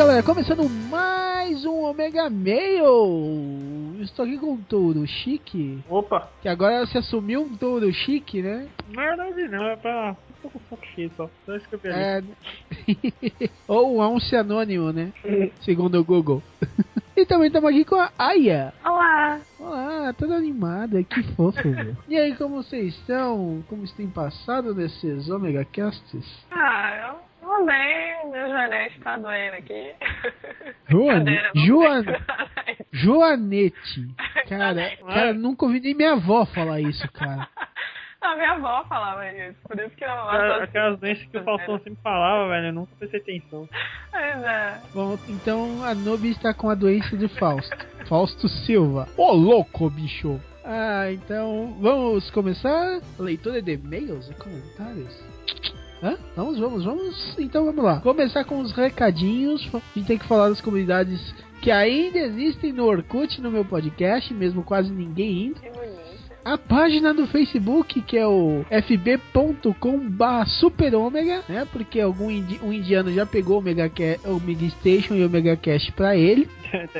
aí, galera, começando mais um Omega Mail. Estou aqui com um touro chique, Opa! que agora se assumiu um touro chique, né? Na verdade não, é pra. Tô com o saco cheio só. Só isso que eu perdi. É... Ou um anônimo, né? Segundo o Google. e também estamos aqui com a Aya. Olá! Olá, toda animada, que fofo. meu. e aí, como vocês estão? Como vocês têm passado nesses Omega Casts? Ah, eu vou bem, meu joelho está doendo aqui. Joane- não Joane- tem. Joanete. Cara, cara, nunca ouvi nem minha avó falar isso, cara. A minha avó falava isso, por isso que eu Aquelas- Aquelas doenças que o Faustão sempre falava, velho, eu nunca prestei atenção. Pois é. Bom, então a Nobi está com a doença de Fausto. Fausto Silva. Ô louco, bicho! Ah, então vamos começar a leitura de e-mails e comentários. Hã? Vamos, vamos, vamos. Então vamos lá. Começar com os recadinhos. A gente tem que falar das comunidades que ainda existem no Orkut, no meu podcast, mesmo quase ninguém indo. Que bonito. A página do Facebook, que é o fb.com.br superômega, né? Porque algum indi um indiano já pegou o Mega, Ca- o Mega Station e o Mega Cache pra ele.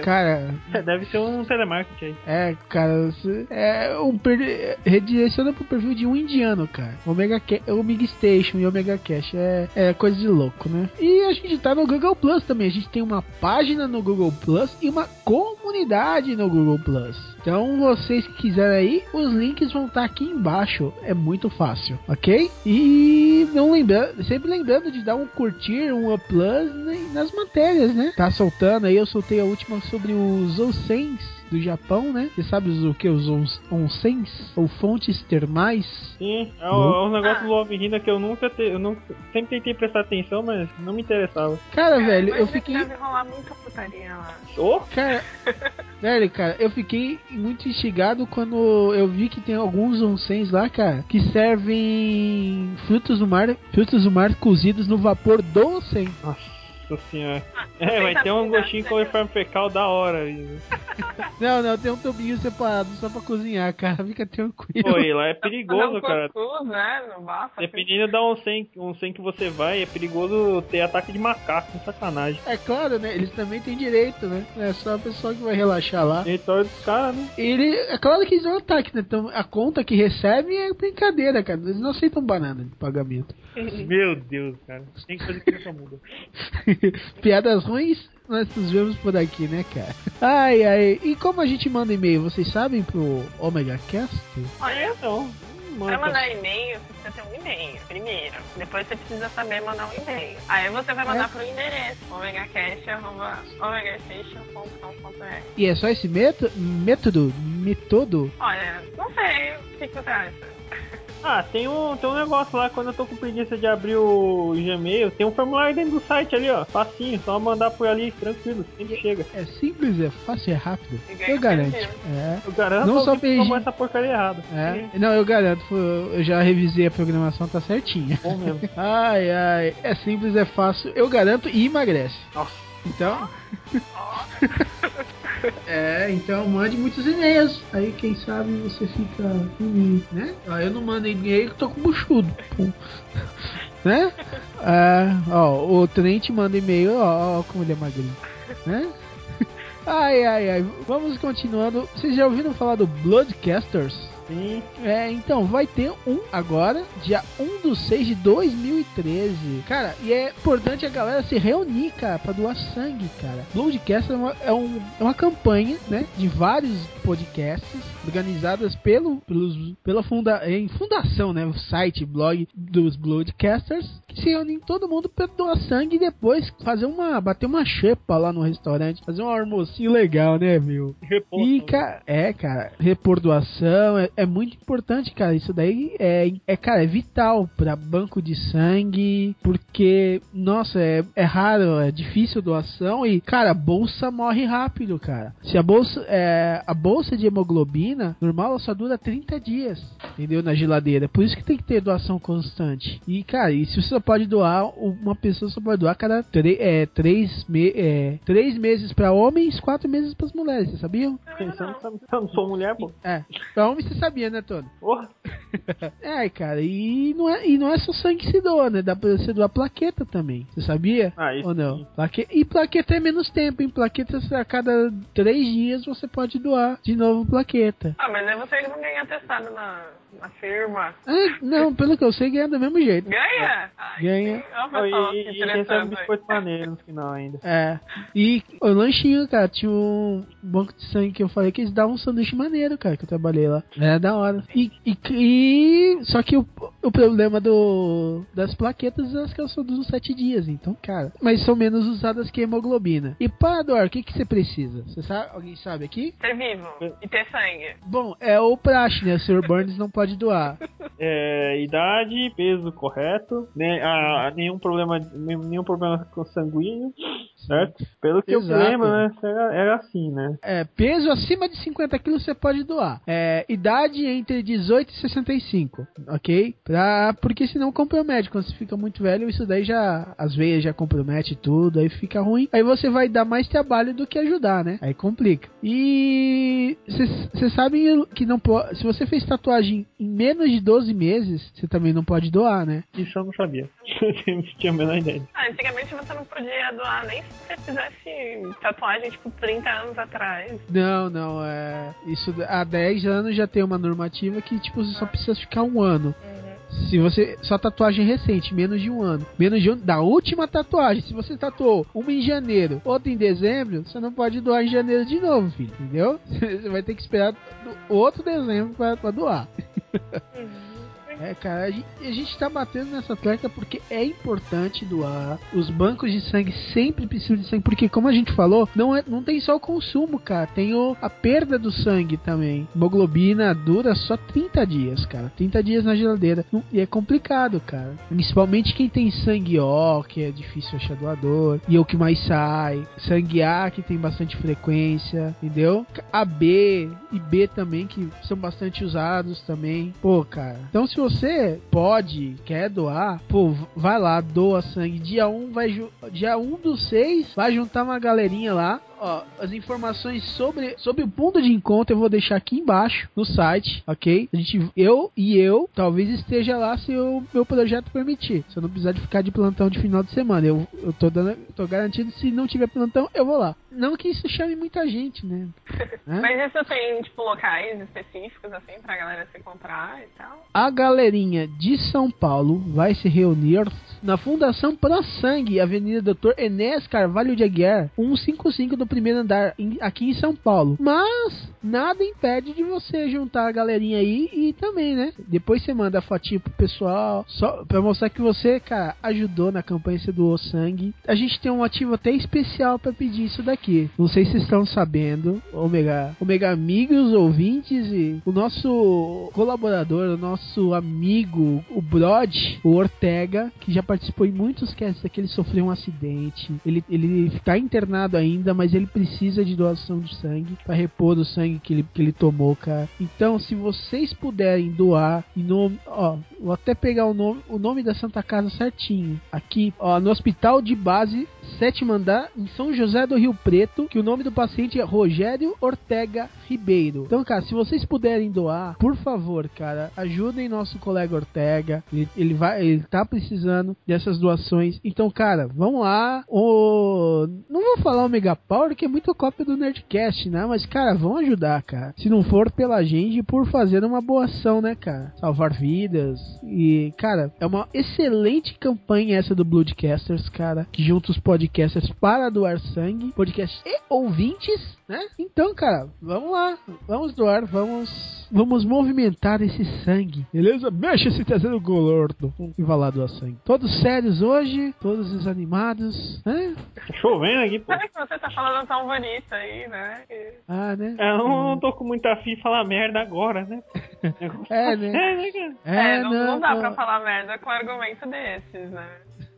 Cara, Deve ser um telemarketing aí. é, cara, é um per... redireciona pro perfil de um indiano, cara. O Mega, Ca- o Mega Station e o Mega Cache é, é coisa de louco, né? E a gente tá no Google Plus também. A gente tem uma página no Google Plus e uma comunidade no Google Plus. Então, vocês que quiserem aí, os links vão estar aqui embaixo. É muito fácil, ok? E não lembrando, sempre lembrando de dar um curtir, um up plus né, nas matérias, né? Tá soltando aí, eu soltei a última sobre os Onsens do Japão, né? Você sabe os- o que? Os ons- onsens? Ou fontes termais? Sim, é, o- é um negócio do Love que eu nunca, te, eu nunca sempre tentei prestar atenção, mas não me interessava. Cara, Cara, velho, eu fiquei. Deve rolar muita putaria lá. Oh, Cara, velho, cara, eu fiquei muito instigado quando eu vi que tem alguns onsens lá, cara, que servem frutos do mar, frutos do mar cozidos no vapor do onsen. nossa senhora. É, vai ter um gostinho com forma fecal da hora. viu? Não, não, tem um tubinho separado só pra cozinhar, cara. Fica tranquilo. Pô, e lá é perigoso, um cara. cuscuz, né? No bafo. assim. Dependendo da onsen, onsen que você vai, é perigoso ter ataque de macaco, sacanagem. É claro, né? Eles também têm direito, né? Não é só a pessoa que vai relaxar lá. Território dos caras, né? Ele, é claro que eles dão ataque, né? Então a conta que recebe é brincadeira, cara. Eles não aceitam banana de pagamento. Meu Deus, cara. Tem coisa que nunca muda. Piadas ruins, nós nos vemos por aqui, né, cara? Ai, ai. E como a gente manda e-mail, vocês sabem pro Omega Cast? Olha, Então, pra manda. mandar e-mail, você precisa ter um e-mail, primeiro. Depois você precisa saber mandar um e-mail. Aí você vai mandar É. pro endereço, omegacast.omegastation.com.br E é só esse método? Método? Método? Olha, não sei, o que, que você acha? Ah, tem um, tem um negócio lá, quando eu tô com preguiça de abrir o Gmail, tem um formulário dentro do site ali, ó. Facinho, só mandar por ali, tranquilo, sempre chega. É simples, é fácil, é rápido. Eu garanto. perdido. É. Eu garanto Não que só beijinho. tomou essa porcaria errada. É. Não, eu garanto, eu já revisei a programação, tá certinha. Bom mesmo. Ai, ai, é simples, é fácil, eu garanto e emagrece. Nossa. Então, é, então mande muitos e-mails. Aí quem sabe você fica fininho, né? Ah, eu não mando e-mail que tô com buchudo. né? Ah, ó, o Trent manda e-mail, ó, ó como ele é magrinho, né? Ai, ai, ai, vamos continuando. Vocês já ouviram falar do Bloodcasters? É, então, vai ter um agora, dia 1 do 6 de 2013. Cara, e é importante a galera se reunir, cara, pra doar sangue, cara. Bloodcast é uma, é, um- é uma campanha, né, de vários podcasts organizadas pelo, pelos, pela funda, em fundação, né, o site, blog dos Bloodcasters, que se reúnem todo mundo pra doar sangue e depois fazer uma, bater uma chepa lá no restaurante, fazer um almocinho legal, né, meu? Repouso. E, cara, é, cara, repor doação é, é muito importante, cara. Isso daí é, é, cara, é vital pra banco de sangue, porque, nossa, é, é raro, é difícil doação e, cara, a bolsa morre rápido, cara. Se a bolsa, é, a bolsa de hemoglobina normal, ela só dura 30 dias, entendeu? Na geladeira. Por isso que tem que ter doação constante. E, cara, e se você só pode doar, uma pessoa só pode doar cada é, três, me é, três meses pra homens, quatro meses pras mulheres, vocês sabiam? Pensando? Eu não sou mulher, pô. É, pra homem você sabia, né, Tony? Porra. é, cara, e não é, e não é só sangue que se doa, né? Dá pra você doar plaqueta também. Você sabia? Ah, isso Ou não? Plaque... E plaqueta é menos tempo, hein? Plaqueta a cada três dias você pode doar de novo plaqueta. Ah, mas aí você não ganha atestado na, na firma. Ah, não, pelo que eu sei, ganha do mesmo jeito. Ganha? Ai, Ganha. Oh, pessoal, e, que e recebe um interessante. biscoito maneiro no final ainda. É. E o lanchinho, cara, tinha um banco de sangue que eu falei que eles davam um sanduíche maneiro, cara, que eu trabalhei lá. É da hora. E, e, e- só que o, o problema do das plaquetas é que elas só duram sete dias, então, cara. Mas são menos usadas que a hemoglobina. E para doar, o que que você precisa? Você sabe? Alguém sabe aqui? Ser vivo e ter sangue. Bom, é o praxe, né? O Sr. Burns não pode doar. É, idade, peso correto, né, ah, nenhum problema, nenhum problema com sanguíneo, certo? Pelo que eu Exato. me lembro, né, era, era assim, né? É, peso acima de 50 quilos você pode doar. É, idade entre 18 e 65, ok? Pra, porque senão compromete. Quando você fica muito velho, isso daí já. As veias já compromete tudo, aí fica ruim. Aí você vai dar mais trabalho do que ajudar, né? Aí complica. E. Você sabe que não pode. Se você fez tatuagem em menos de 12 meses, você também não pode doar, né? Isso eu não sabia. Eu tinha a menor ideia. Ah, antigamente você não podia doar nem você fizesse tatuagem, tipo, 30 anos atrás. Não, não, é. Isso há 10 anos já tem uma normativa que, tipo, você só precisa ficar um ano. Se você. Só tatuagem recente, menos de um ano. Menos de um. Da última tatuagem. Se você tatuou uma em janeiro, outra em dezembro, você não pode doar em janeiro de novo, filho. Entendeu? Você vai ter que esperar outro dezembro pra, pra doar. É, cara, a gente, tá batendo nessa tecla porque é importante doar. Os bancos de sangue sempre precisam de sangue, porque como a gente falou, não, é, não tem só o consumo, cara, tem o, a perda do sangue também. Hemoglobina dura só 30 dias, cara. 30 dias na geladeira. E é complicado, cara. Principalmente quem tem sangue O, que é difícil achar doador, e é o que mais sai. Sangue A, que tem bastante frequência, entendeu? AB e B também, que são bastante usados também. Pô, cara. Então, se você pode, quer doar, pô, vai lá, doa sangue. Dia 1 vai ju- dia 1 do 6 vai juntar uma galerinha lá. Ó, as informações sobre, sobre o ponto de encontro eu vou deixar aqui embaixo no site, ok? A gente, eu e eu talvez esteja lá se o meu projeto permitir. Se eu não precisar de ficar de plantão de final de semana, eu, eu tô dando, tô garantido se não tiver plantão eu vou lá. Não que isso chame muita gente, né? Mas isso tem, tipo, locais específicos, assim, pra galera se encontrar e tal? A galerinha de São Paulo vai se reunir na Fundação Pro Sangue, Avenida Dr. Enéas Carvalho de Aguiar, 155 do primeiro andar, aqui em São Paulo. Mas nada impede de você juntar a galerinha aí e também, né? Depois você manda a fotinho pro pessoal, só pra mostrar que você, cara, ajudou na campanha, você doou sangue. A gente tem um ativo até especial pra pedir isso daqui. Não sei se estão sabendo, Omega, Omega amigos, ouvintes e o nosso colaborador, o nosso amigo, o Brod, o Ortega, que já participou em muitos casts aqui, ele sofreu um acidente. Ele, ele tá internado ainda, mas ele precisa de doação de sangue para repor o sangue que ele, que ele tomou, cara. Então, se vocês puderem doar em nome, ó, vou até pegar o nome, o nome da Santa Casa certinho. Aqui, ó, no Hospital de Base, sétimo andar, em São José do Rio Preto, que o nome do paciente é Rogério Ortega Ribeiro. Então, cara, se vocês puderem doar, por favor, cara, ajudem nosso colega Ortega. Ele, ele vai, ele tá precisando dessas doações. Então, cara, vamos lá. O não vou falar o Mega Power, que é muito cópia do Nerdcast, né? Mas, cara, vão ajudar, cara. Se não for pela gente, por fazer uma boa ação, né, cara? Salvar vidas. E, cara, é uma excelente campanha essa do Bloodcasters, cara. Que junta os podcasters para doar sangue. Podcasts e ouvintes, né? Então, cara, vamos lá. Vamos doar, vamos. Vamos movimentar esse sangue. Beleza? Mexa esse traseiro gordo. E vai lá doar sangue. Todos sérios hoje, todos desanimados, né? Tá chovendo aqui, pô. Sabe que você tá falando tão bonito aí, né? Ah, né? É, Eu não, não tô com muita fim de falar merda agora, né? É, tá né? sério, né, cara? É, não, não dá pra falar merda com argumento desses, né?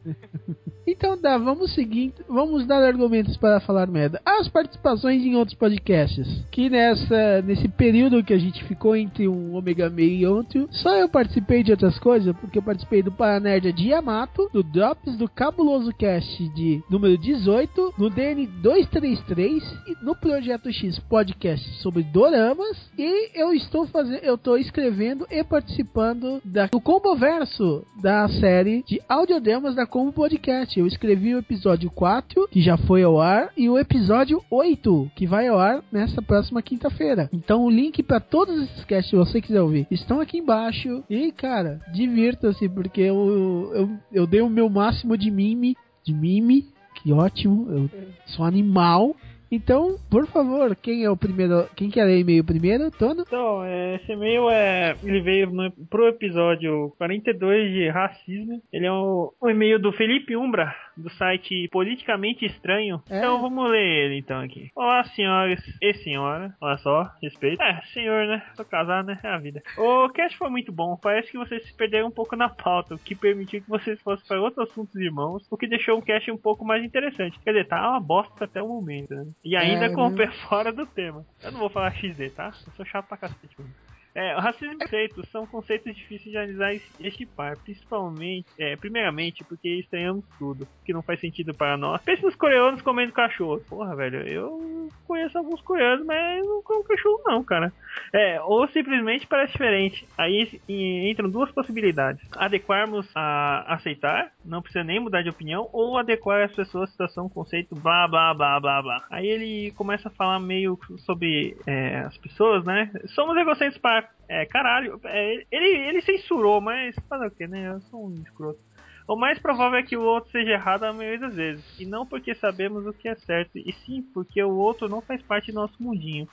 Então dá, vamos seguir, vamos dar argumentos para falar merda. As participações em outros podcasts, que nessa nesse período que a gente ficou entre um Omega Meio e outro, só eu participei de outras coisas, porque eu participei do Paranerd de Yamato, do Drops, do Cabuloso Cast de número 18, no DN 233 e no Projeto X podcast sobre doramas e eu estou fazendo, eu estou escrevendo e participando da, do Combo Verso da série de audiodramas da Combo Podcast. Eu escrevi o episódio 4, que já foi ao ar, e o episódio 8, que vai ao ar nessa próxima quinta-feira. Então o link para todos esses casts, se você quiser ouvir, estão aqui embaixo. E cara, divirta-se, porque eu, eu, eu dei o meu máximo de mime, de mime, que ótimo, eu sou animal. Então, por favor, quem é o primeiro. Quem quer ler e-mail primeiro, Tono? Então, é, esse e-mail é. Ele veio no, pro episódio 42 de racismo. Ele é um e-mail do Felipe Umbra, do site Politicamente Estranho. É? Então vamos ler ele então aqui. Olá, senhoras e senhora. Olha só, respeito. É, senhor, né? Tô casado, né? É a vida. O cast foi muito bom. Parece que vocês se perderam um pouco na pauta, o que permitiu que vocês fossem para outros assuntos irmãos, o que deixou o cast um pouco mais interessante. Quer dizer, tá uma bosta até o momento, né? E ainda É, com o né? pé fora do tema. Eu não vou falar XD, tá? Eu sou chato pra cacete, mano. É, racismo e preconceito são conceitos difíceis de analisar e estipar, principalmente, é, primeiramente, porque estranhamos tudo, que não faz sentido para nós. Pense nos coreanos comendo cachorro. Porra, velho, eu conheço alguns coreanos, mas não como cachorro não, cara. É, ou simplesmente parece diferente. Aí entram duas possibilidades. Adequarmos a aceitar, não precisa nem mudar de opinião, ou adequar as pessoas à situação, conceito, blá blá blá blá blá. Aí ele começa a falar meio sobre é, as pessoas, né? Somos egocêntricos para é, caralho. É, ele, ele censurou, mas fazer o que, né? Eu sou um escroto. O mais provável é que o outro seja errado a maioria das vezes. E não porque sabemos o que é certo, e sim porque o outro não faz parte do nosso mundinho.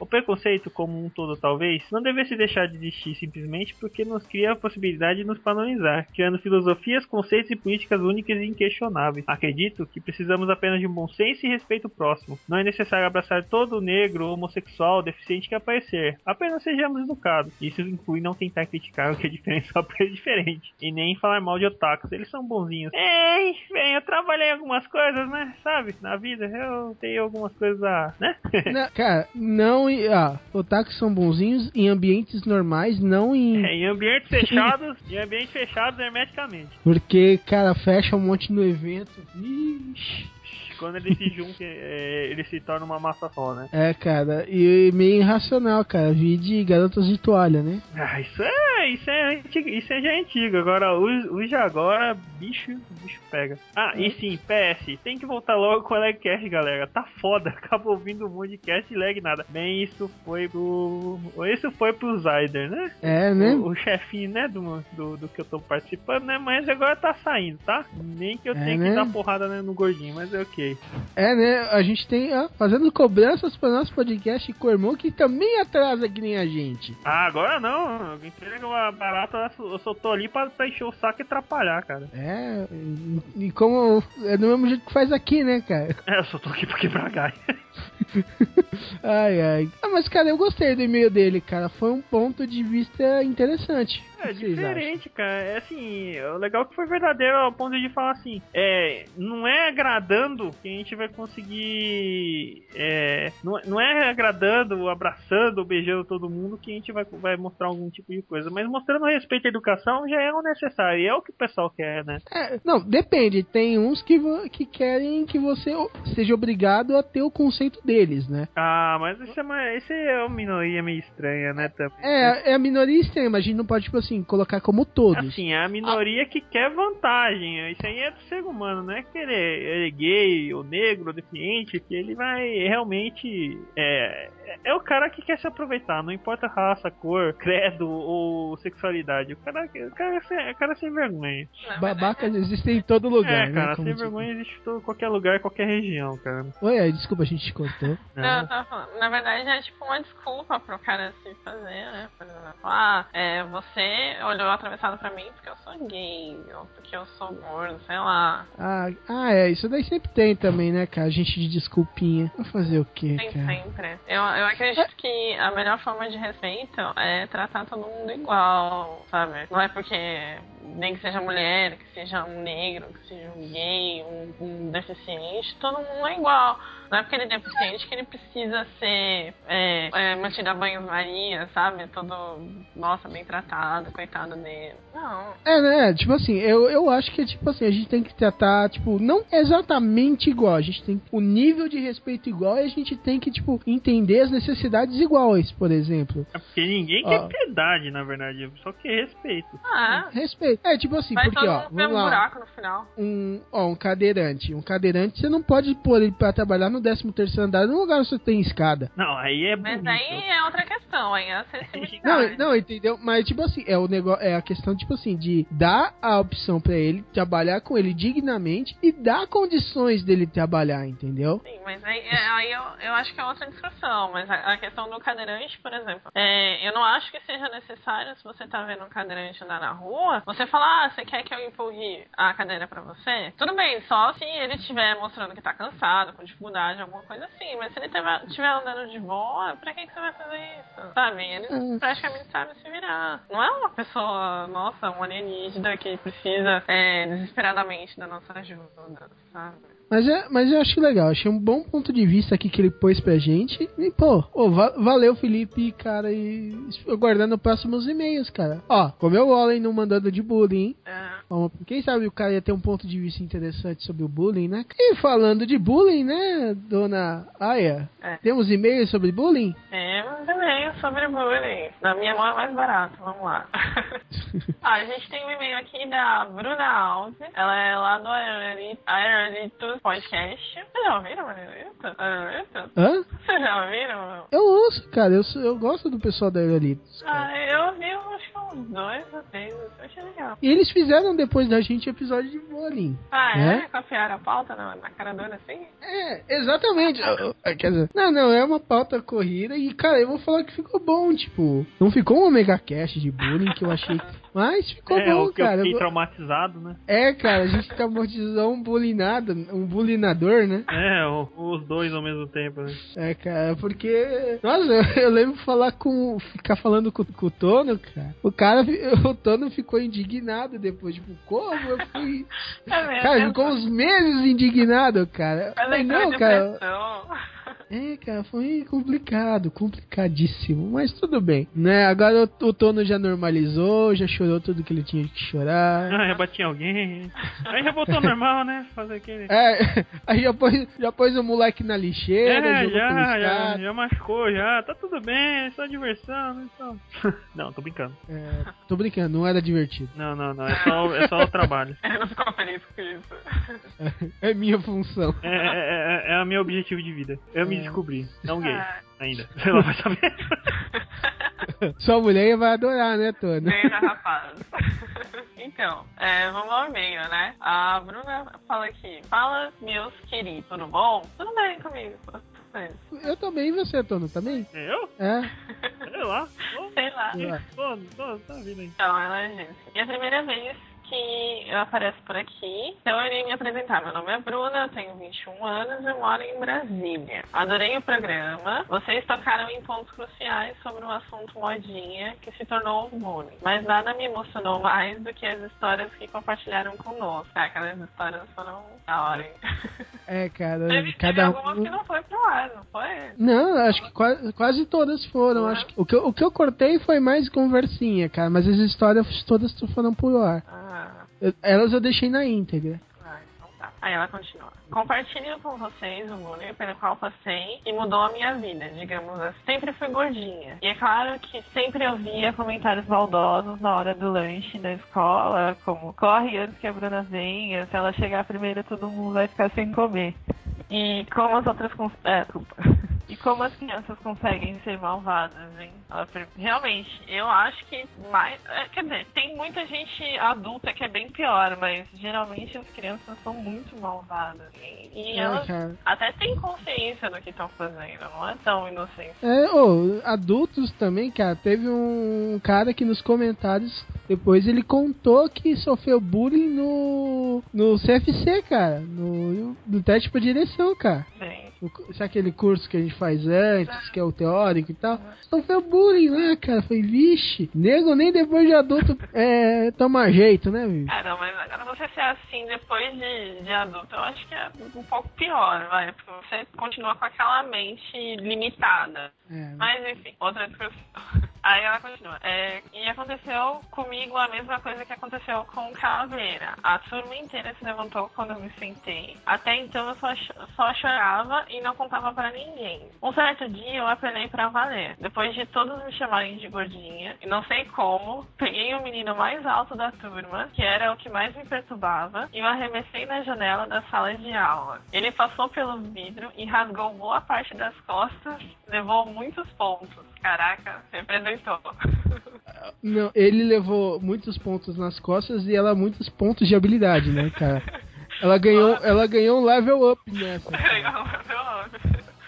O preconceito, como um todo talvez, não devesse deixar de existir simplesmente porque nos cria a possibilidade de nos padronizar, criando filosofias, conceitos e políticas únicas e inquestionáveis. Acredito que precisamos apenas de um bom senso e respeito próximo. Não é necessário abraçar todo negro, homossexual, deficiente que aparecer. Apenas sejamos educados. Isso inclui não tentar criticar o que é diferente só porque é diferente. E nem falar mal de otakus, eles são bonzinhos. Ei, bem, eu trabalhei em algumas coisas, né? Sabe? Na vida, eu tenho algumas coisas a. né? Não, cara, não. Em- Ah, otakus são bonzinhos em ambientes normais, não em. É, em ambientes fechados, em ambientes fechados hermeticamente. Porque, cara, fecha um monte no evento. Ixi. Quando eles se juntam, é, eles se tornam uma massa só, né? É, cara, e meio irracional, cara. Vi de garotas de toalha, né? Ah, isso é, isso é antigo, isso é já antigo. Agora, de agora, bicho, bicho pega. Ah, e sim, PS, tem que voltar logo com o Lagcast, galera. Tá foda, acaba ouvindo um monte de cast e lag nada. Bem, isso foi pro. Isso foi pro Zyder, né? É, né? O, o chefinho, né, do, do, do que eu tô participando, né? Mas agora tá saindo, tá? Nem que eu É, tenha né? que dar porrada né, no gordinho, mas é ok. É, né? A gente tem, ó, fazendo cobranças para nosso podcast com o irmão que também atrasa que nem a gente. Ah, agora não. Entrega uma barata, eu só tô ali pra, pra encher o saco e atrapalhar, cara. É, e, e como é do mesmo jeito que faz aqui, né, cara? É, eu só tô aqui pra quebrar galho. Ai, ai. Ah, mas, cara, eu gostei do e-mail dele, cara. Foi um ponto de vista interessante. É diferente, cara. É assim, o legal é que foi verdadeiro ao ponto de falar assim, é, não é agradando que a gente vai conseguir, é, não, não é agradando, abraçando, beijando todo mundo que a gente vai, vai mostrar algum tipo de coisa, mas mostrando respeito à educação já é o necessário, e é o que o pessoal quer, né? É, não, depende. Tem uns que, que querem que você seja obrigado a ter o conceito deles, né? Ah, mas isso é, uma, isso é uma minoria meio estranha, né, também. É, é a minoria extrema. A gente não pode, tipo assim, colocar como todos. Assim, é a minoria que quer vantagem. Isso aí é do ser humano, não é que ele é, ele é gay, ou negro, ou deficiente, que ele vai realmente. É, é o cara que quer se aproveitar, não importa raça, cor, credo ou sexualidade. O cara, o cara, é o cara é sem vergonha. Babacas verdade, existem em todo lugar, é, né? cara, Como sem diz. vergonha existe em todo- qualquer lugar, qualquer região, cara. Oi, desculpa, a gente te cortou. Não, tava falando. Na verdade, é tipo uma desculpa pro cara se fazer, né? Por exemplo, ah, é, você olhou atravessado pra mim porque eu sou gay, ou porque eu sou gordo, sei lá. Ah, ah, é, isso daí sempre tem também, né, cara? Gente de desculpinha. Vou fazer o quê, Tem cara? sempre. Eu, eu acredito que a melhor forma de respeito é tratar todo mundo igual, sabe? Não é porque nem que seja mulher, que seja um negro, que seja um gay, um, um deficiente, todo mundo é igual. Não é porque ele é deficiente que ele precisa ser é, é, mantido a banho-maria, sabe? Todo, nossa, bem tratado, coitado dele. Não. É, né? Tipo assim, eu, eu acho que, tipo assim, a gente tem que tratar, tipo, não exatamente igual. A gente tem o nível de respeito igual e a gente tem que, tipo, entender as necessidades iguais, por exemplo. É porque ninguém Ó. quer piedade, na verdade, só quer respeito. Ah, Respeito. É, tipo assim, vai porque, todo ó, vamos um lá. buraco no final. um, ó, um cadeirante. Um cadeirante, você não pode pôr ele pra trabalhar no 13 terceiro andar num lugar que você tem escada. Não, aí é Mas bonito. aí é outra questão, aí é acessibilidade. Não, não, entendeu? Mas, tipo assim, é o negócio, é a questão, tipo assim, de dar a opção pra ele trabalhar com ele dignamente e dar condições dele trabalhar, entendeu? Sim, mas aí, é, aí eu, eu acho que é outra discussão. Mas a, a questão do cadeirante, por exemplo, é, eu não acho que seja necessário, se você tá vendo um cadeirante andar na rua, você falar, ah, você quer que eu empurre a cadeira pra você? Tudo bem, só se ele estiver mostrando que tá cansado, com dificuldade, alguma coisa assim. Mas se ele estiver andando de boa, pra que, que você vai fazer isso? Sabe? Ele Hum. praticamente sabe se virar. Não é uma pessoa, nossa, um alienígena que precisa é, desesperadamente da nossa ajuda, sabe? Mas, é, mas eu acho legal, achei um bom ponto de vista aqui que ele pôs pra gente. E, pô, ô, va- valeu, Felipe, cara, e aguardando próximos e-mails, cara. Ó, comeu bola, hein, não mandando de bullying, hein? É, Quem sabe o cara ia ter um ponto de vista interessante sobre o bullying, né? E falando de bullying, né, dona Aya? É. Temos e-mails sobre bullying? Temos e-mail sobre bullying. Na minha mão é mais barato, vamos lá. ah, a gente tem um e-mail aqui da Bruna Alves. Ela é lá do Aerolito- Aerolitos Podcast. Vocês já ouviram, Aerolitos? Aerolitos? Hã? Vocês já ouviram? Eu ouço, cara, eu, sou- eu gosto do pessoal da Aerolitos. cara. Ah, eu ouvi uns dois ou três. Eu achei legal. E eles fizeram depois da gente episódio de bullying. Ah, É? é? Copiaram a pauta na, na cara dura assim? É, exatamente. É, Quer dizer, não, não, é uma pauta corrida e, cara, eu vou falar que ficou bom, tipo, não ficou um Omega Cast de bullying que eu achei, mas ficou é, bom, eu cara. fiquei Eu- traumatizado, né? É, cara, a gente traumatizou um bullyingado, um bullyinador, né? É, o- os dois ao mesmo tempo, né? É, cara, porque. Nossa, eu, eu lembro falar com. Ficar falando com, com o Tono, cara. O cara, o Tono ficou indignado depois. Tipo, como eu fui. É mesmo. Cara, ficou uns meses indignado, cara. Entrou em não, cara. depressão. É, cara, foi complicado, complicadíssimo. Mas tudo bem, né? Agora o, o Tono já normalizou, já chorou tudo que ele tinha que chorar. Ah, já bati em alguém. Aí já voltou normal, né? Fazer aquele. É, aí já pôs, já pôs o moleque na lixeira, É, já, já, já machucou, já. Tá tudo bem, é só diversão, né? Só... Não, tô brincando. É, tô brincando, não era divertido. Não, não, não. É só, é só o trabalho. Ele não ficou feliz com isso. É minha função. É, é, é, é o meu objetivo de vida. Eu me É. descobri. Não gay. Ah. Ainda. Sei lá, vai saber. Sua mulher vai adorar, né, Tono? Beijo, rapaz. Então, é, vamos ao e-mail, né? A Bruna fala aqui. Fala, meus queridos, tudo bom? Tudo bem comigo. Eu também, e você, Tono, também? Eu? É. Sei lá. Sei lá. Sei lá. tô, tô, tá vindo aí. Então, ela disse. E a primeira vez que eu apareço por aqui, então eu irei me apresentar. Meu nome é Bruna, eu tenho 21 anos e eu moro em Brasília. Adorei o programa. Vocês tocaram em pontos cruciais sobre um assunto modinha que se tornou um bullying. Mas nada me emocionou mais do que as histórias que compartilharam conosco. Ah, aquelas histórias foram da hora, hein? É, cara, Teve, teve cada algumas que um. não foi pro ar, não foi? Não, acho que quase, quase todas foram. Uhum. Acho que, o, que, o que eu cortei foi mais conversinha, cara, mas as histórias todas foram pro ar. Ah. Elas eu deixei na íntegra. Ah, então tá. Aí ela continua. Compartilho com vocês o bullying pelo qual passei e mudou a minha vida, digamos assim. Sempre fui gordinha. E é claro que sempre ouvia comentários maldosos na hora do lanche da escola, como corre antes que a Bruna venha, se ela chegar primeiro todo mundo vai ficar sem comer. E como as outras. É, desculpa. Como as crianças conseguem ser malvadas, hein? Realmente, eu acho que mais. é, Quer dizer, tem muita gente adulta que é bem pior, mas geralmente as crianças são muito malvadas. E, e elas cara. até têm consciência do que estão fazendo, não é tão inocente. É, ô, adultos também, cara. Teve um cara que nos comentários, depois ele contou que sofreu bullying no, no CFC, cara. No, no teste pra direção, cara. Gente. O- sabe aquele curso que a gente faz antes, que é o teórico e tal? Sofreu bullying lá, cara. Foi, vixe, nego nem depois de adulto é, toma jeito, né, viu? Ah, não, mas agora você ser assim depois de, de adulto, eu acho que é um pouco pior, vai. Porque você continua com aquela mente limitada. É, Mas enfim, outra discussão. Aí ela continua. É, e aconteceu comigo a mesma coisa que aconteceu com Caveira. A turma inteira se levantou quando eu me sentei. Até então eu só, só chorava e não contava pra ninguém. Um certo dia eu apelei pra valer. Depois de todos me chamarem de gordinha, e não sei como, peguei o menino mais alto da turma, que era o que mais me perturbava, e o arremessei na janela da sala de aula. Ele passou pelo vidro e rasgou boa parte das costas, levou muitos pontos. Caraca, representou. Não, ele levou muitos pontos nas costas e ela muitos pontos de habilidade, né, cara? Ela ganhou, ela ganhou um level up nessa. cara.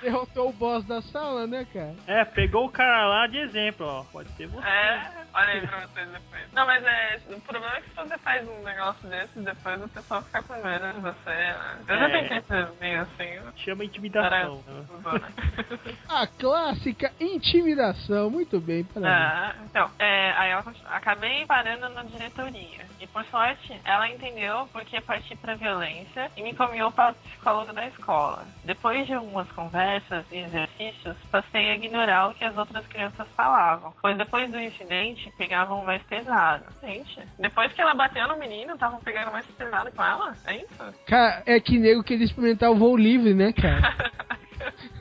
Derrotou o boss da sala, né, cara? É, pegou o cara lá de exemplo, ó. Pode ser você. É, olha aí pra vocês depois. Não, mas é. O problema é que se você faz um negócio desse, depois o pessoal fica com medo de você, né? Eu já É. tentei ser meio assim. Chama intimidação. né? né? A clássica intimidação. Muito bem, parabéns. Ah, então, é, aí ela continua. Acabei parando na diretoria. E por sorte, ela entendeu porque parti pra violência e me encaminhou para o psicólogo da escola. Depois de algumas conversas e exercícios, passei a ignorar o que as outras crianças falavam. Pois depois do incidente, pegavam mais pesado. Gente, depois que ela bateu no menino, estavam pegando mais pesado com ela? É isso? Cara, é que nego queria experimentar o voo livre, né, cara?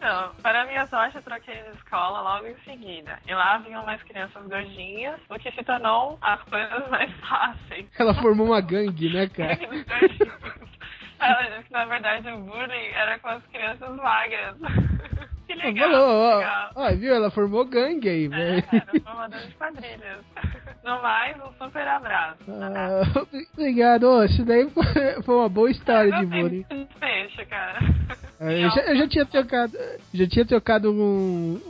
Não, para minha sorte, eu troquei de escola logo em seguida. E lá vinham mais crianças gordinhas, o que se tornou as coisas mais fáceis. Ela formou uma gangue, né, cara? Ela disse que na verdade o bullying era com as crianças magras. Ó, legal. falou, ó, legal. ó, viu? Ela formou gangue aí, É, velho. era formador de quadrilhas. No mais, um super abraço. Ah, obrigado, ô, isso daí foi, foi uma boa história de bullying. Peixe, cara. Ah, Eu já, eu já tinha trocado, já tinha trocado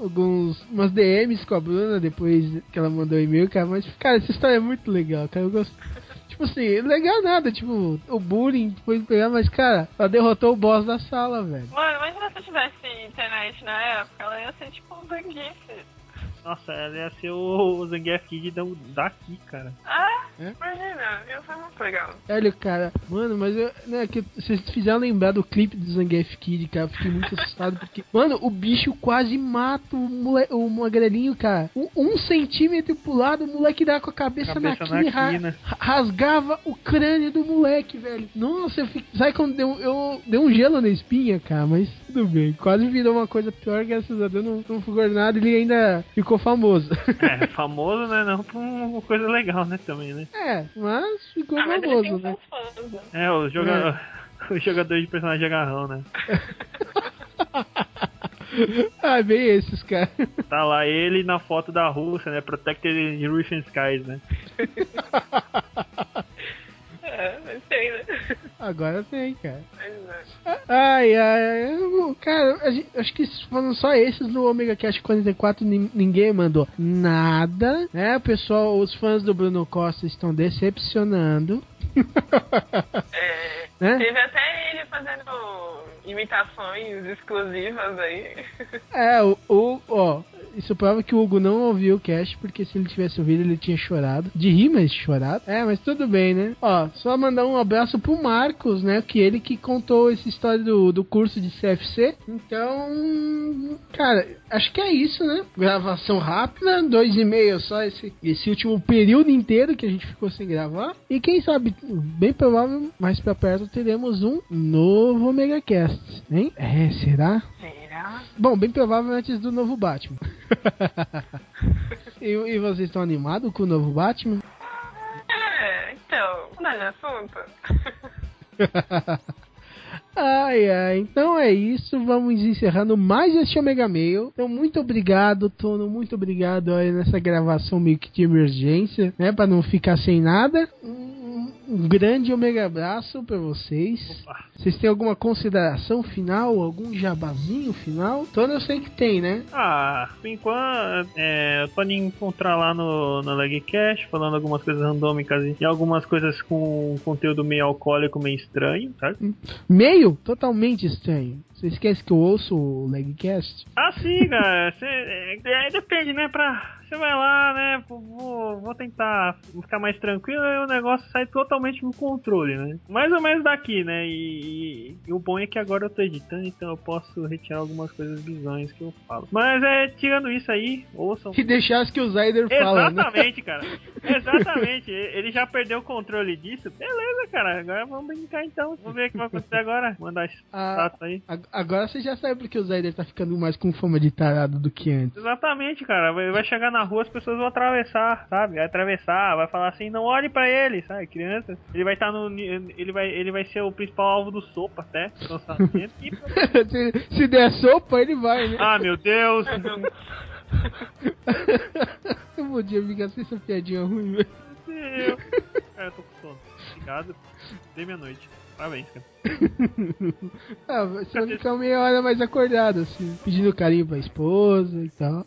alguns umas DMs com a Bruna depois que ela mandou o e-mail, cara, mas cara, essa história é muito legal, cara. Eu gosto. Tipo assim, legal nada, tipo, o bullying foi pegar, mas cara, ela derrotou o boss da sala, velho. Mano, imagina se eu tivesse internet na época, ela ia ser tipo um zangief. Nossa, ela ia ser o Zangief Kid da- daqui, cara. Ah, É? imagina, ia ser muito legal. Olha, cara, mano, mas eu, né, que vocês fizeram lembrar do clipe do Zangief Kid, cara, eu fiquei muito assustado porque, mano, o bicho quase mata o, mole, o magrelinho, cara. Um, um centímetro pro lado, o moleque dá com a cabeça, Cabeça na, na quina. ra- rasgava o crânio do moleque, velho. Nossa, eu fiquei, sabe quando deu, eu deu um gelo na espinha, cara, mas tudo bem. Quase virou uma coisa pior, graças a Deus não, não ficou nada, ele ainda ficou famoso. É, famoso, né? Não por uma coisa legal, né? Também, né? é, mas ficou Ah, mas famoso, né? fãs, né? É, o jogador, o jogador de personagem agarrão, né? ah, bem esses, cara. Tá lá ele na foto da Rússia, né? Protected Russian Skies, né? Tem, né? Agora tem, cara. Ai, ai, ai. Cara, acho que foram só esses no Omega Cast 44. nin- Ninguém mandou nada, né? O pessoal, os fãs do Bruno Costa estão decepcionando. É, Né? Teve até ele fazendo imitações exclusivas aí. É, o, o, ó, isso prova que o Hugo não ouviu o cast, porque se ele tivesse ouvido, ele tinha chorado. De rir, mas chorado. É, mas tudo bem, né? Ó, só mandar um abraço pro Marcos, né? Que ele que contou essa história do, do curso de CFC. Então, cara, acho que é isso, né? Gravação rápida, dois e meio só esse, esse último período inteiro que a gente ficou sem gravar. E quem sabe, bem provável, mais pra perto teremos um novo Omega Cast, hein? É, será? Bom, bem provável antes do novo Batman. e, e vocês estão animados com o novo Batman? É, então, mudar de assunto. ai, ai, então é isso. Vamos encerrando mais este Omega Mail. Então, muito obrigado, Tono. Muito obrigado aí nessa gravação meio que de emergência, né? Pra não ficar sem nada. Um grande omega abraço pra vocês. Opa. Vocês têm alguma consideração final? Algum jabazinho final? Todo eu sei que tem, né? Ah, por enquanto, é, podem encontrar lá no, no Legcast, falando algumas coisas randômicas e algumas coisas com conteúdo meio alcoólico, meio estranho, sabe? Meio totalmente estranho. Você esquece que eu ouço o Legcast? Ah, sim, cara. Cê, é, é, depende, né? Pra, você vai lá, né? Vou, vou tentar ficar mais tranquilo e o negócio sai totalmente no controle, né? Mais ou menos daqui, né? E, e, e, o bom é que agora eu tô editando, então eu posso retirar algumas coisas bizonhas que eu falo. Mas é, tirando isso aí, ouçam. E deixar as que o Zyder fala, né? Exatamente, cara. Exatamente. Ele já perdeu o controle disso. Beleza, cara. Agora vamos brincar então. Vamos ver o que vai acontecer agora. Mandar esse Ah, status aí. a- Agora você já sabe porque o Zyder tá ficando mais com fama de tarado do que antes. Exatamente, cara. Vai chegar na rua, as pessoas vão atravessar, sabe? Vai atravessar, vai falar assim, não olhe pra ele, sabe? Criança. Ele vai estar no. ni- Ele vai, ele vai ser o principal alvo do sopa até. lançamento. E- se, se der sopa, ele vai, né? ah, meu Deus! Eu podia ficar sem essa piadinha ruim, velho. Meu Deus! Cara, eu tô com sono. Obrigado. Dei minha noite. Parabéns, cara. ah, você vai ficar meia hora mais acordado, assim, pedindo carinho pra esposa e tal.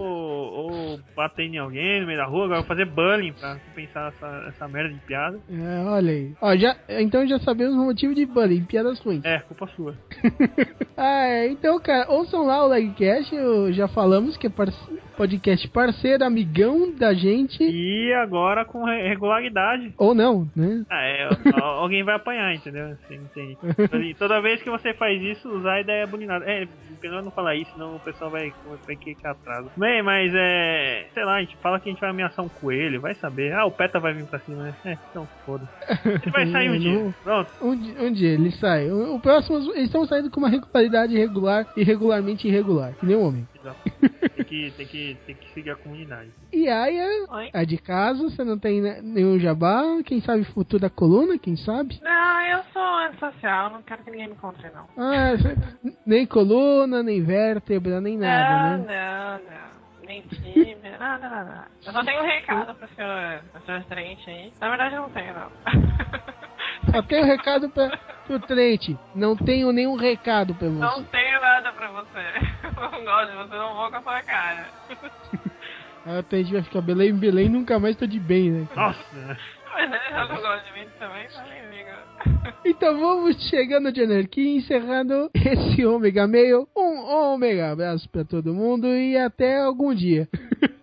Ou, ou batendo em alguém no meio da rua, agora fazer bullying pra compensar essa, essa merda de piada. É, olha aí. Ó, já, então já sabemos o motivo de bullying, piadas ruins. É, culpa sua. ah, é, então, cara, ouçam lá o Legcast, já falamos que é parce- podcast parceiro, amigão da gente. E agora com re- regularidade. Ou não, né? Ah, é, al- alguém vai apanhar, entendeu? Você entende? Toda- Toda vez que você faz isso, usar a ideia bulinada. É, melhor não falar isso, senão o pessoal vai, vai querer que atrasa. Bem, mas é. Sei lá, a gente fala que a gente vai ameaçar um coelho, vai saber. Ah, o PETA vai vir pra cima, né? É, então foda. Ele vai sair um dia. Pronto. Um, um dia ele sai. O, o próximo, eles estão saindo com uma regularidade irregular e regularmente irregular, que nem um homem. Exato. Tem que, tem que, tem que seguir a comunidade. E aí é, é de casa, você não tem né, nenhum jabá, quem sabe futuro da coluna, quem sabe? Não, eu sou antissocial, não quero que ninguém me encontre, não. Ah, cê- nem coluna, nem vértebra, nem nada, não, né? não, não. Nem tíbia, nada, nada, nada. Eu só tenho um recado pro senhor, pro senhor Trent aí. Na verdade, eu não tenho, não. Só tenho um recado pra, pro Trent. Não tenho nenhum recado pra Não você. tenho gosto de você, não vou com a sua cara. Aí o Trent vai ficar Belém, Belém, nunca mais tô de bem, né? cara? Nossa! Mas ele já não gosta de mim também, tá nem liga. Então vamos chegando de anarquia, encerrando esse Ômega Mail. Um Ômega abraço pra todo mundo e até algum dia.